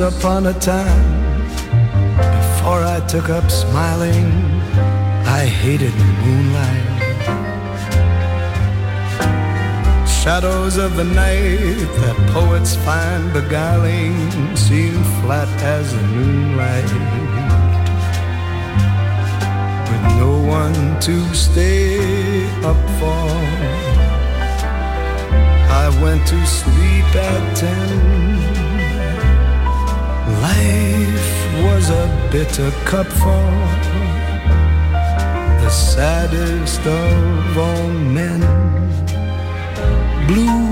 Once upon a time, before I took up smiling, I hated moonlight. Shadows of the night that poets find beguiling seem flat as the moonlight. With no one to stay up for, I went to sleep at ten. Life was a bitter cup for the saddest of all men blue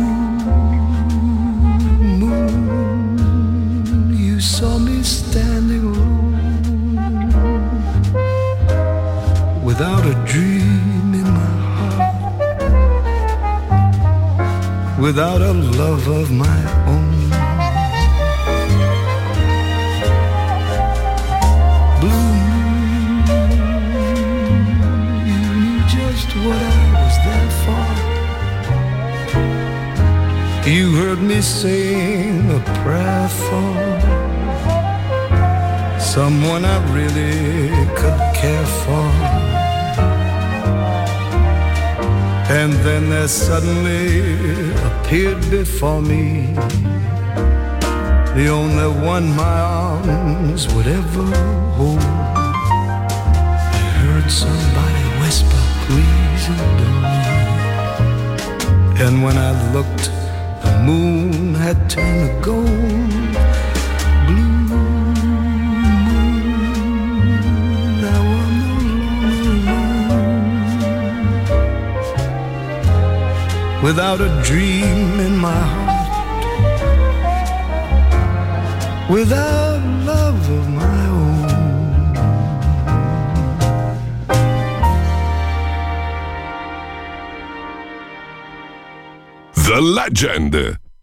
moon, you saw me standing alone without a dream in my heart, without a love of my own. You heard me sing a prayer for someone I really could care for. And then there suddenly appeared before me the only one my arms would ever hold. I heard somebody whisper, please adore. And when I looked moon had turned to gold. Without a dream in my heart, without love of my own. The Legend.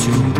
to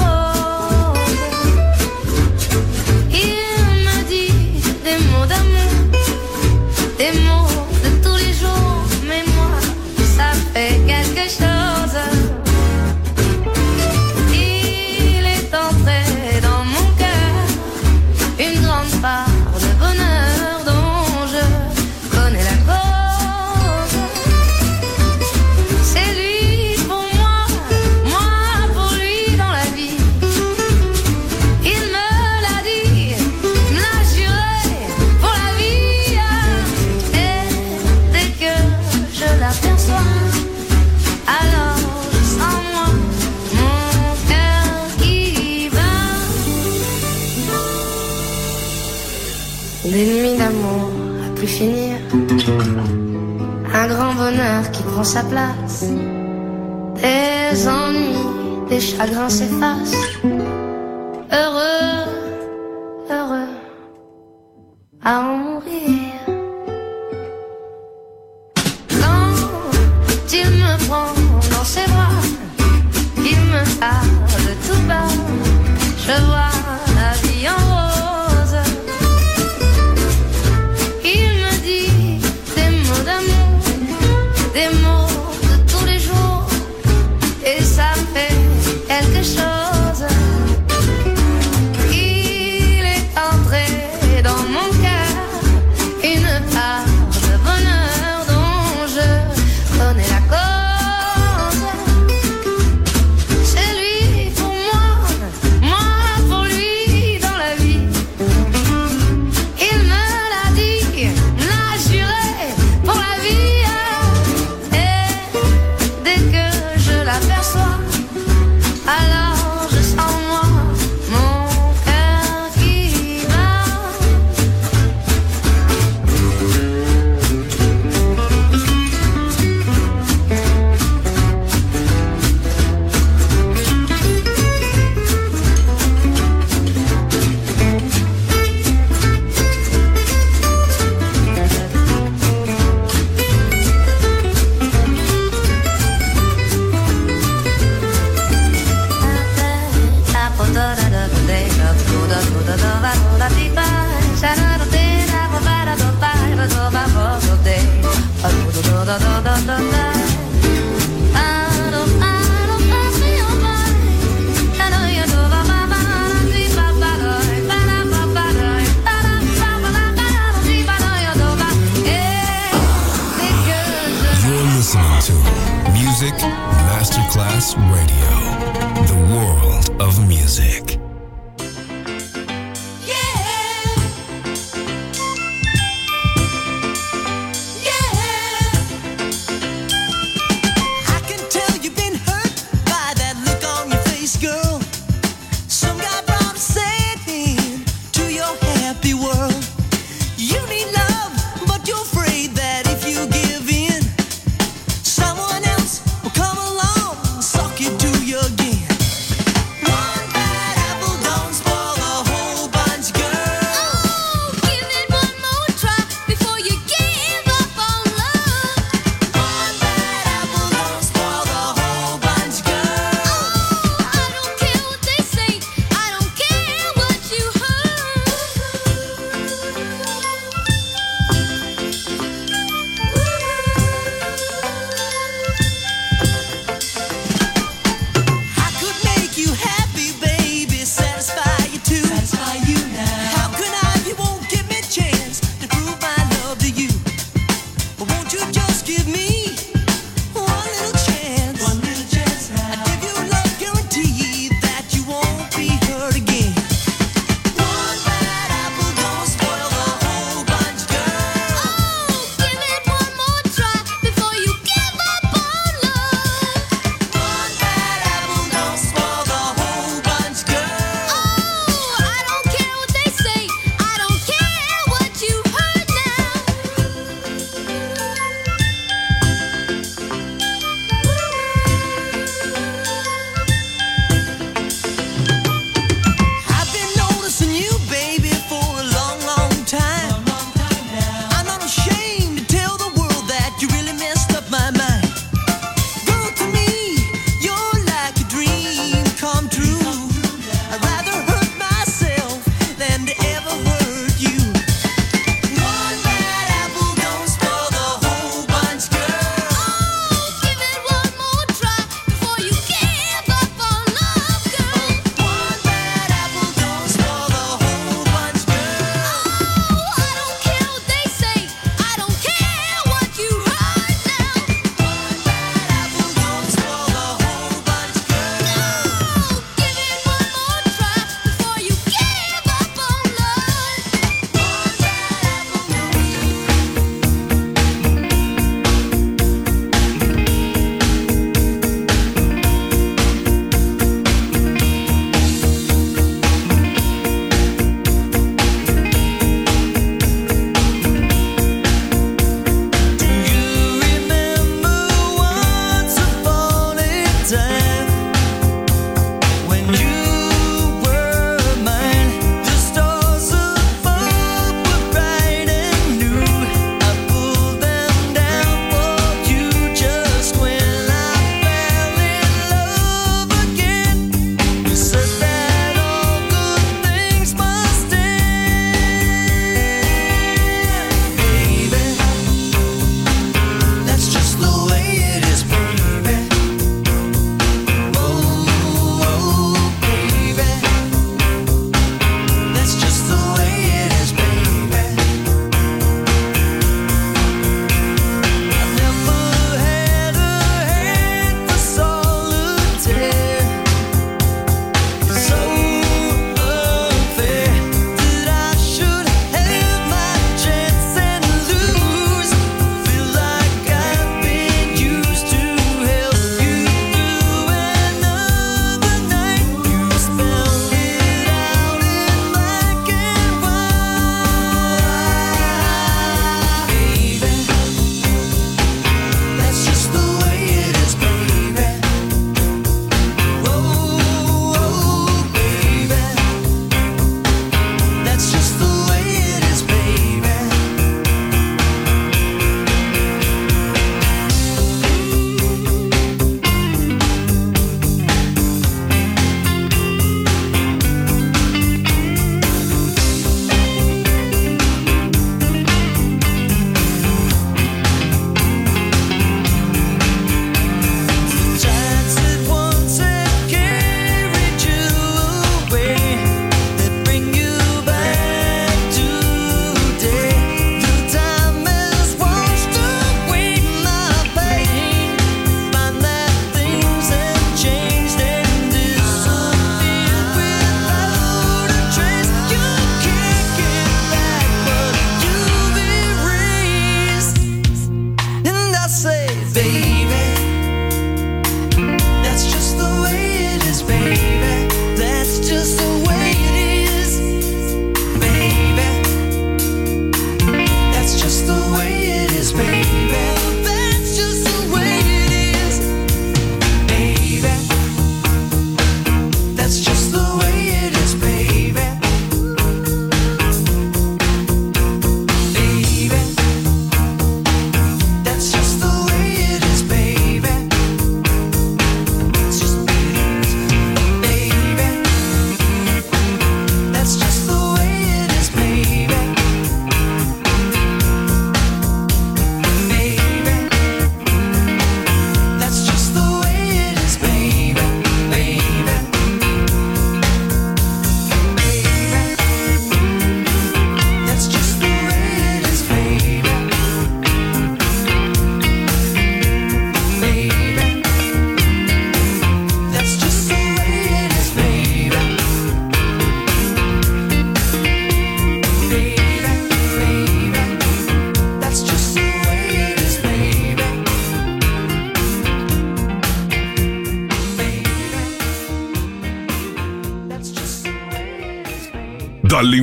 sa place. Des ennuis, des chagrins s'effacent. Heureux, heureux, à en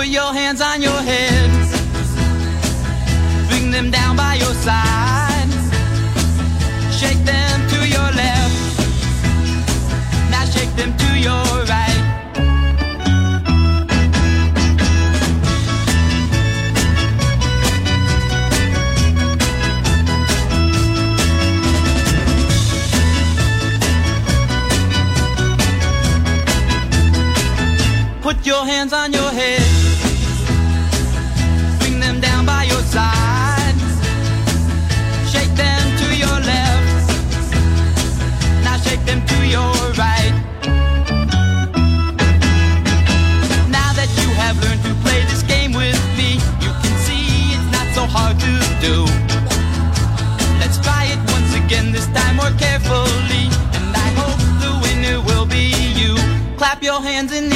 Put your hands on your hips. Bring them down by your sides. Shake them to your left. Now shake them to your right. Put your hands on your hands in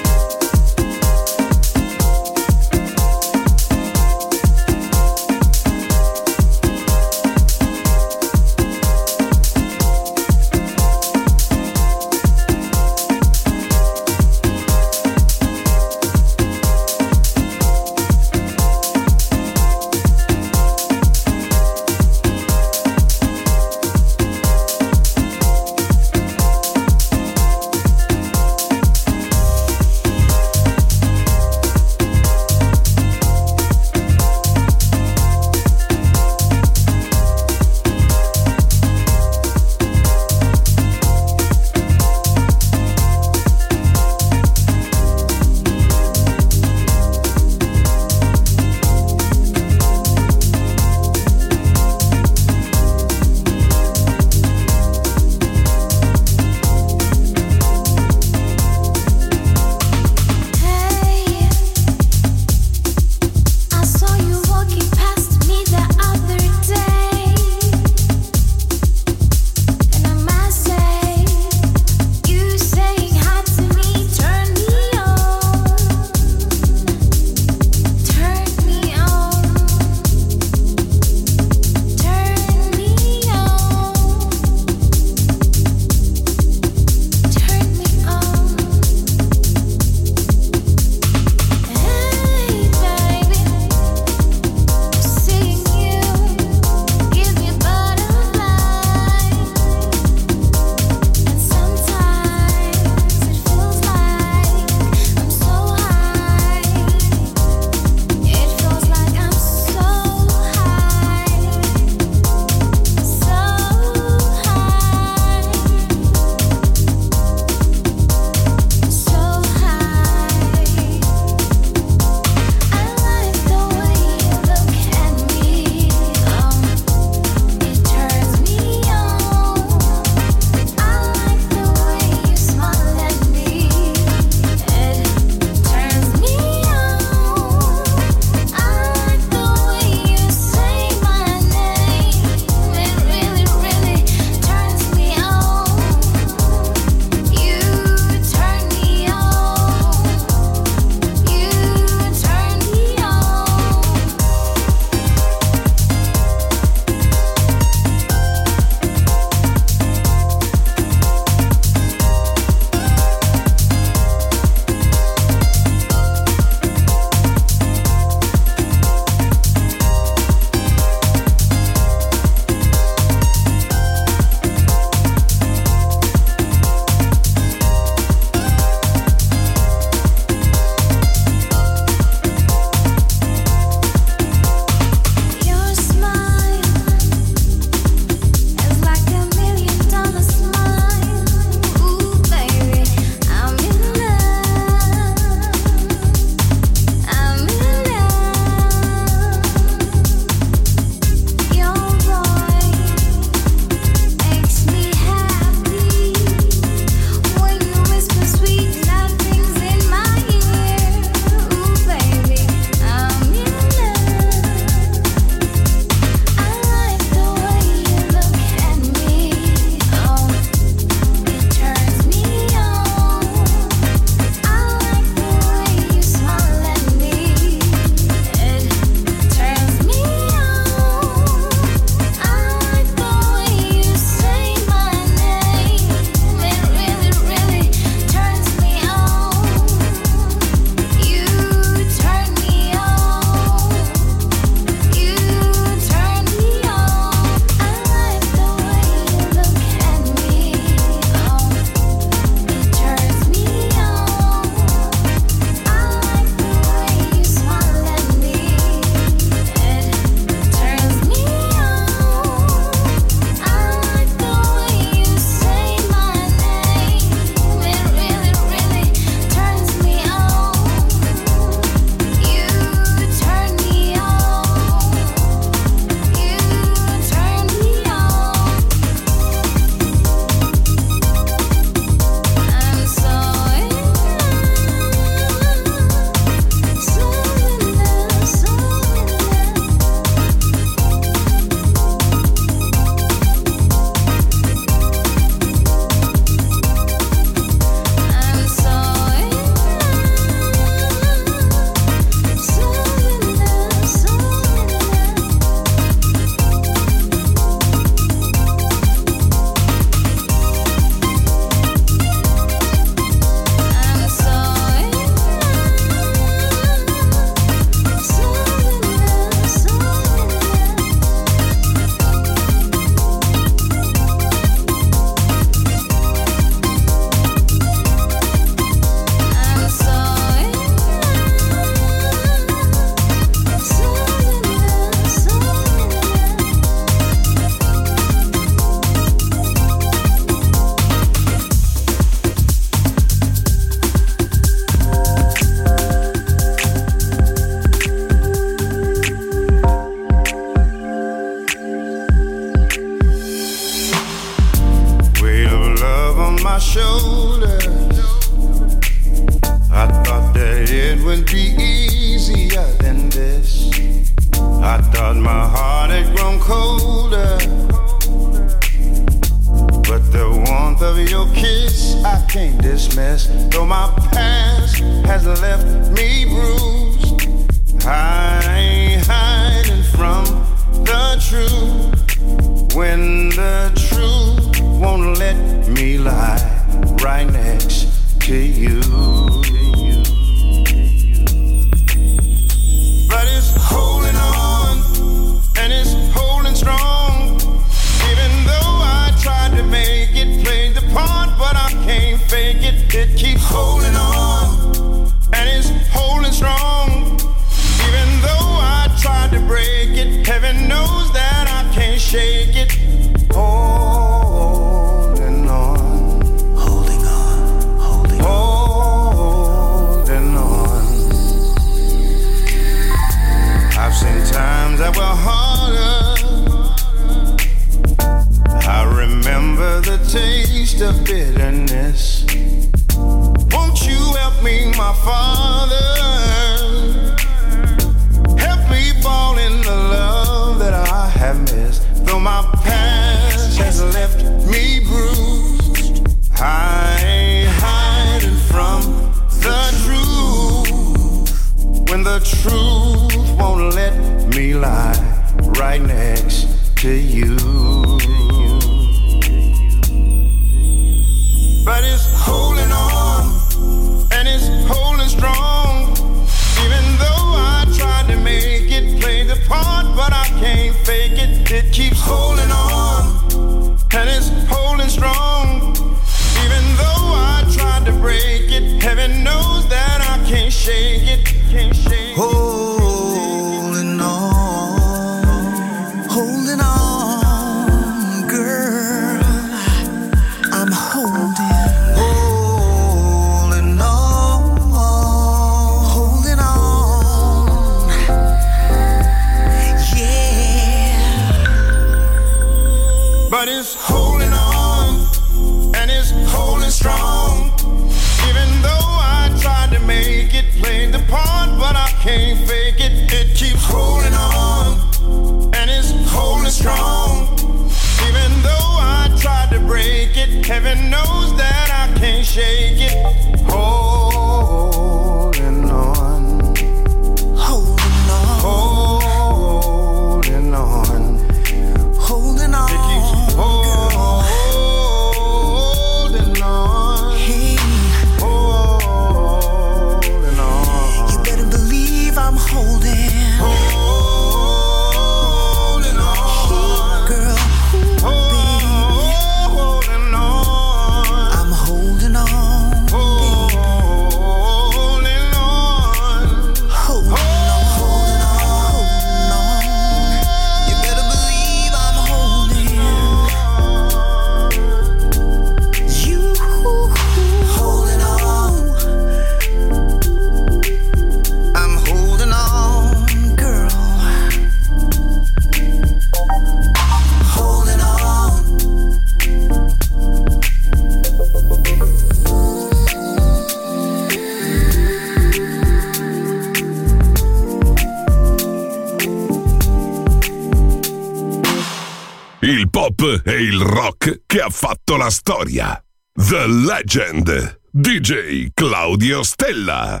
Weekend. DJ Claudio Stella.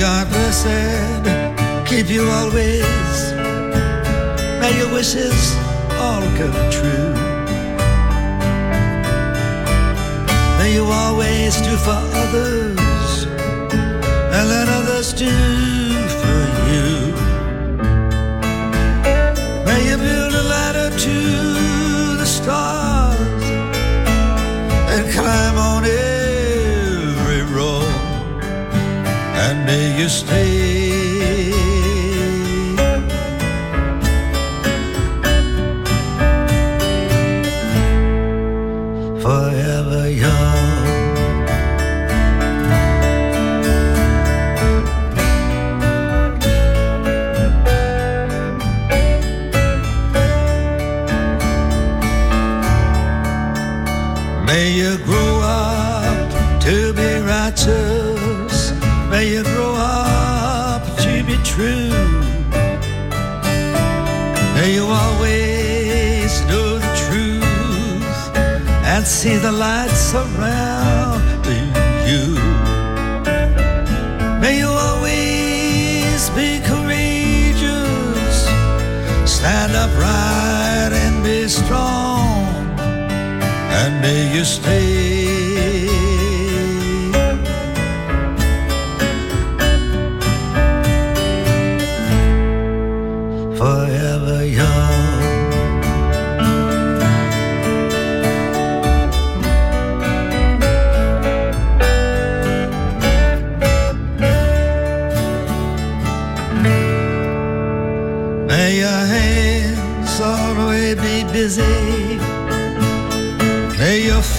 God blessed keep you always. May your wishes all come true. May you always do for others and let others do. you stay. May you stay.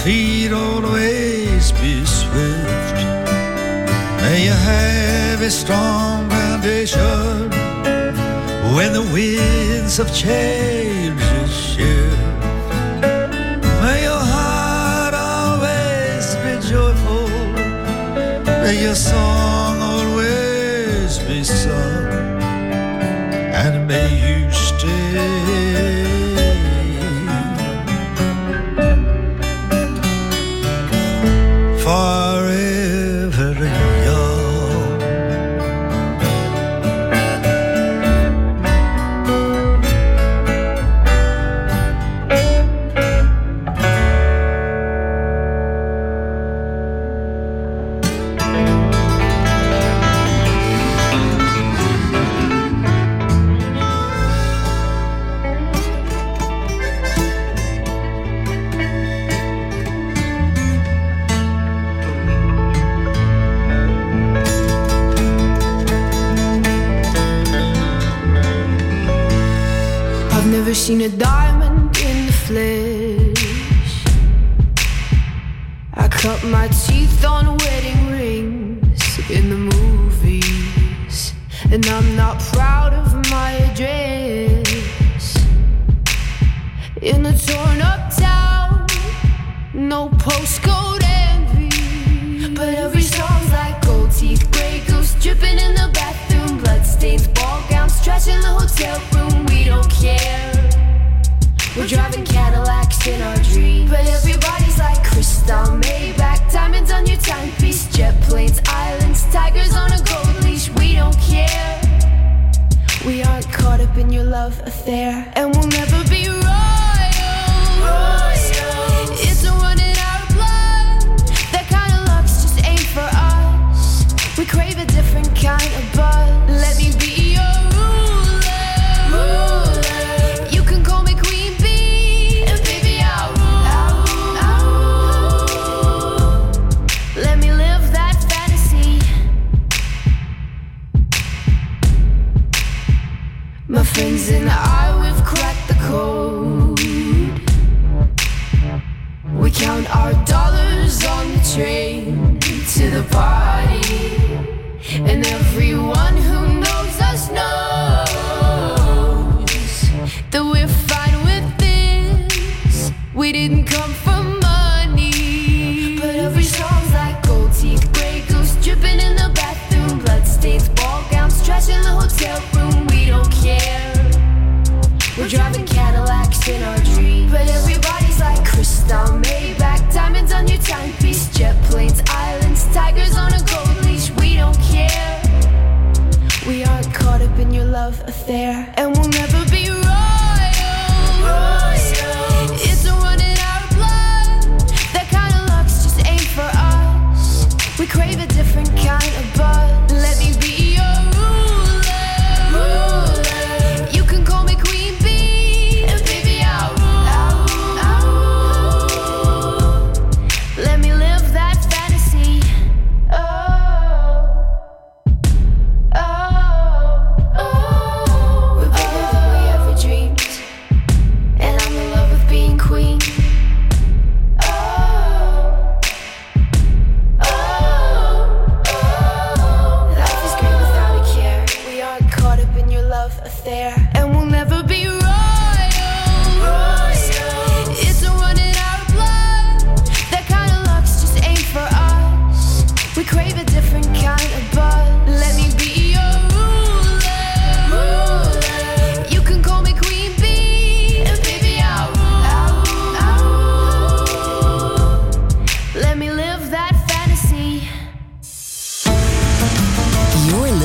feet always be swift. May you have a strong foundation when the winds of change shift. May your heart always be joyful. May your song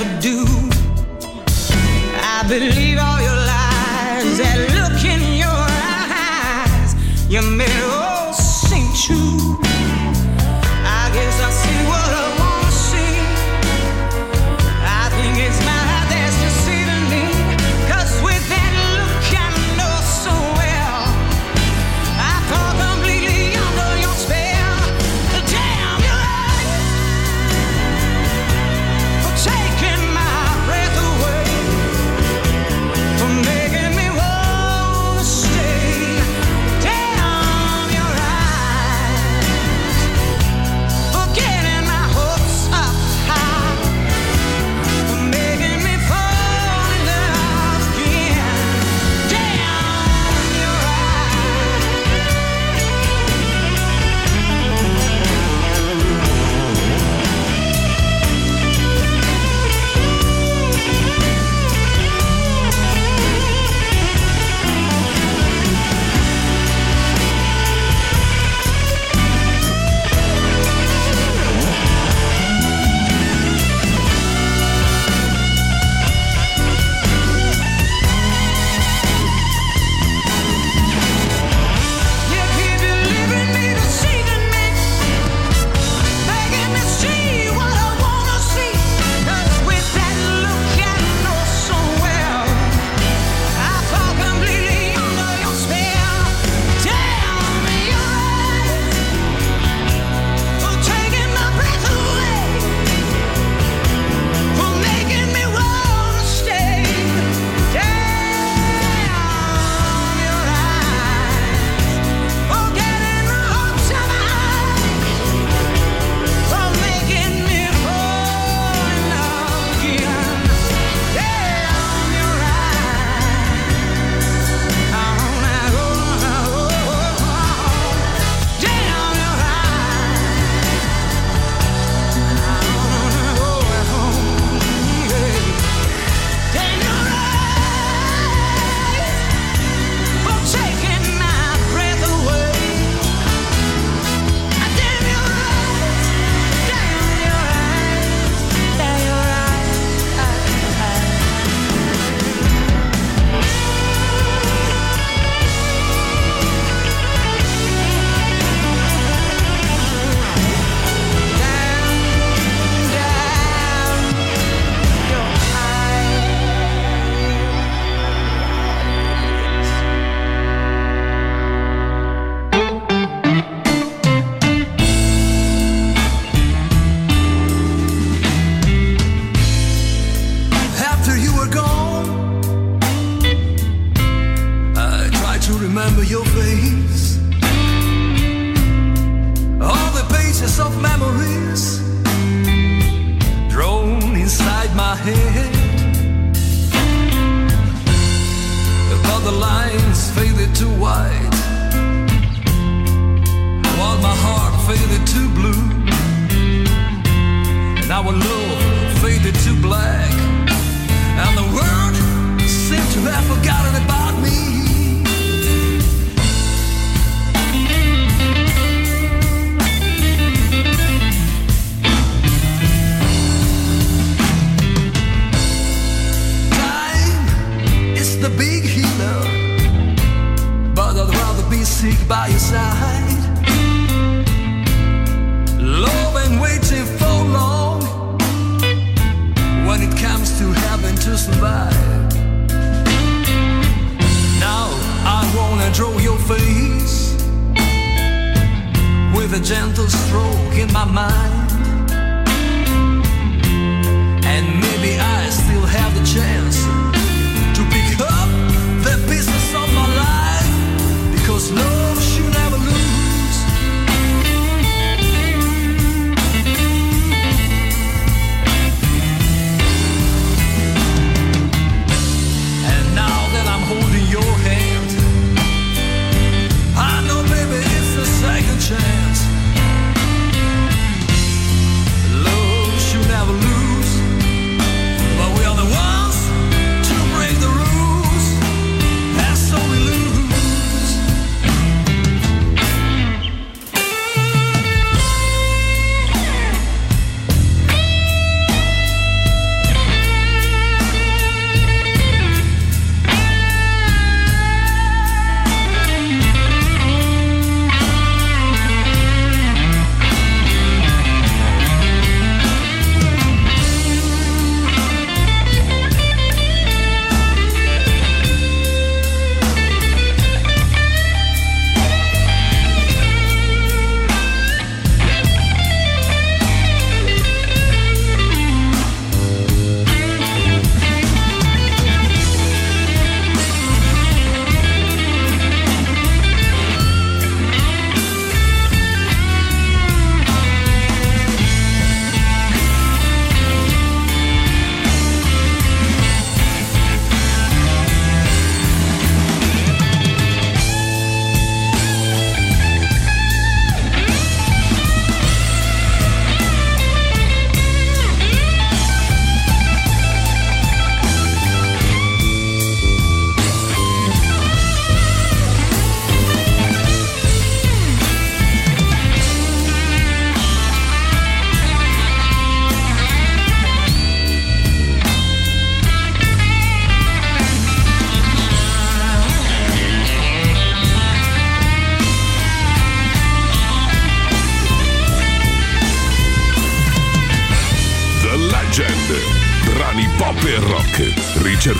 never do. I believe all your lies. That look in your eyes, you made it all sing true.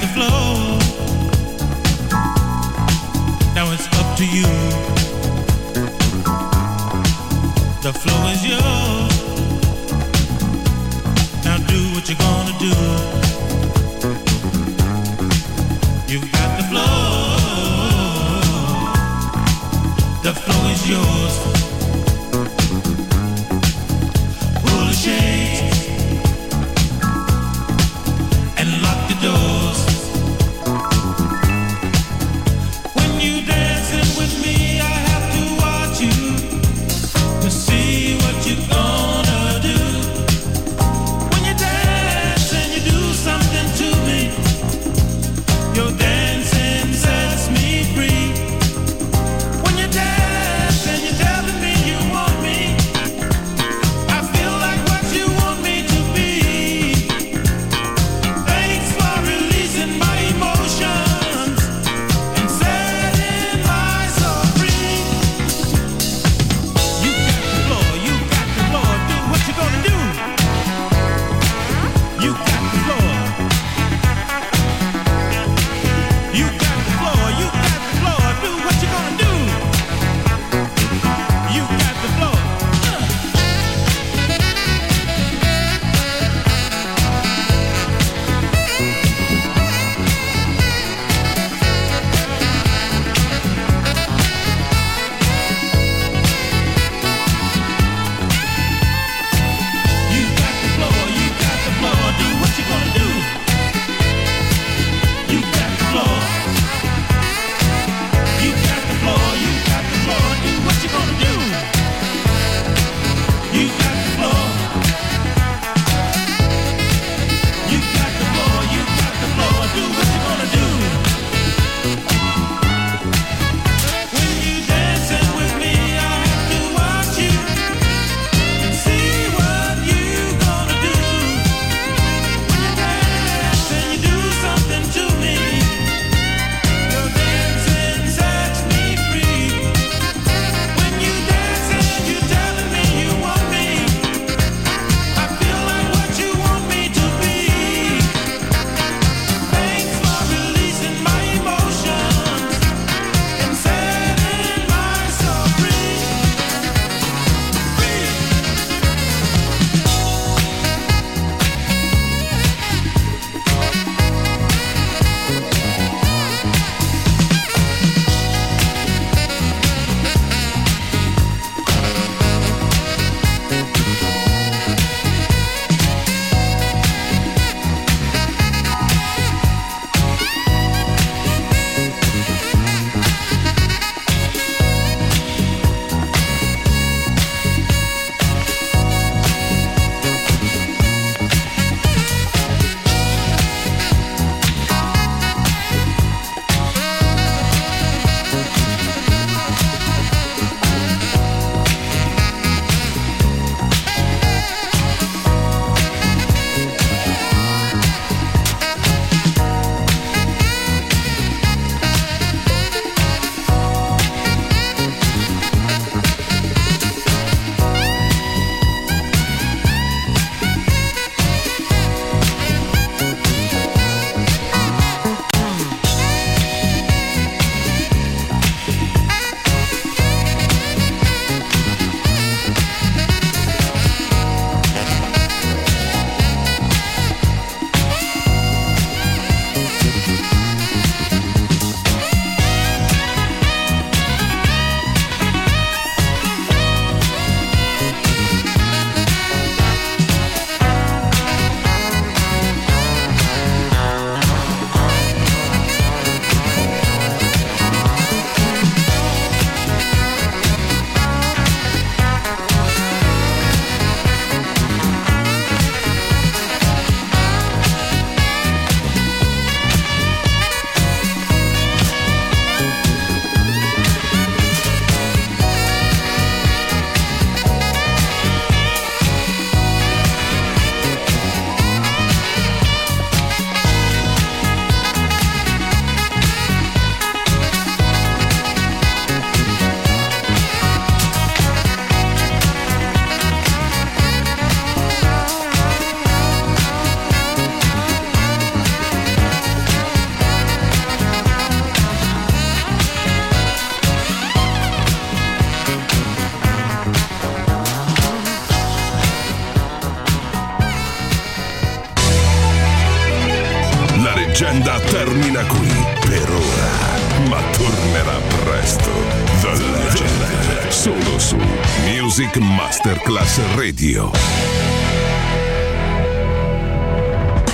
the. Now it's up to you. The is yours. Now do what you're gonna do.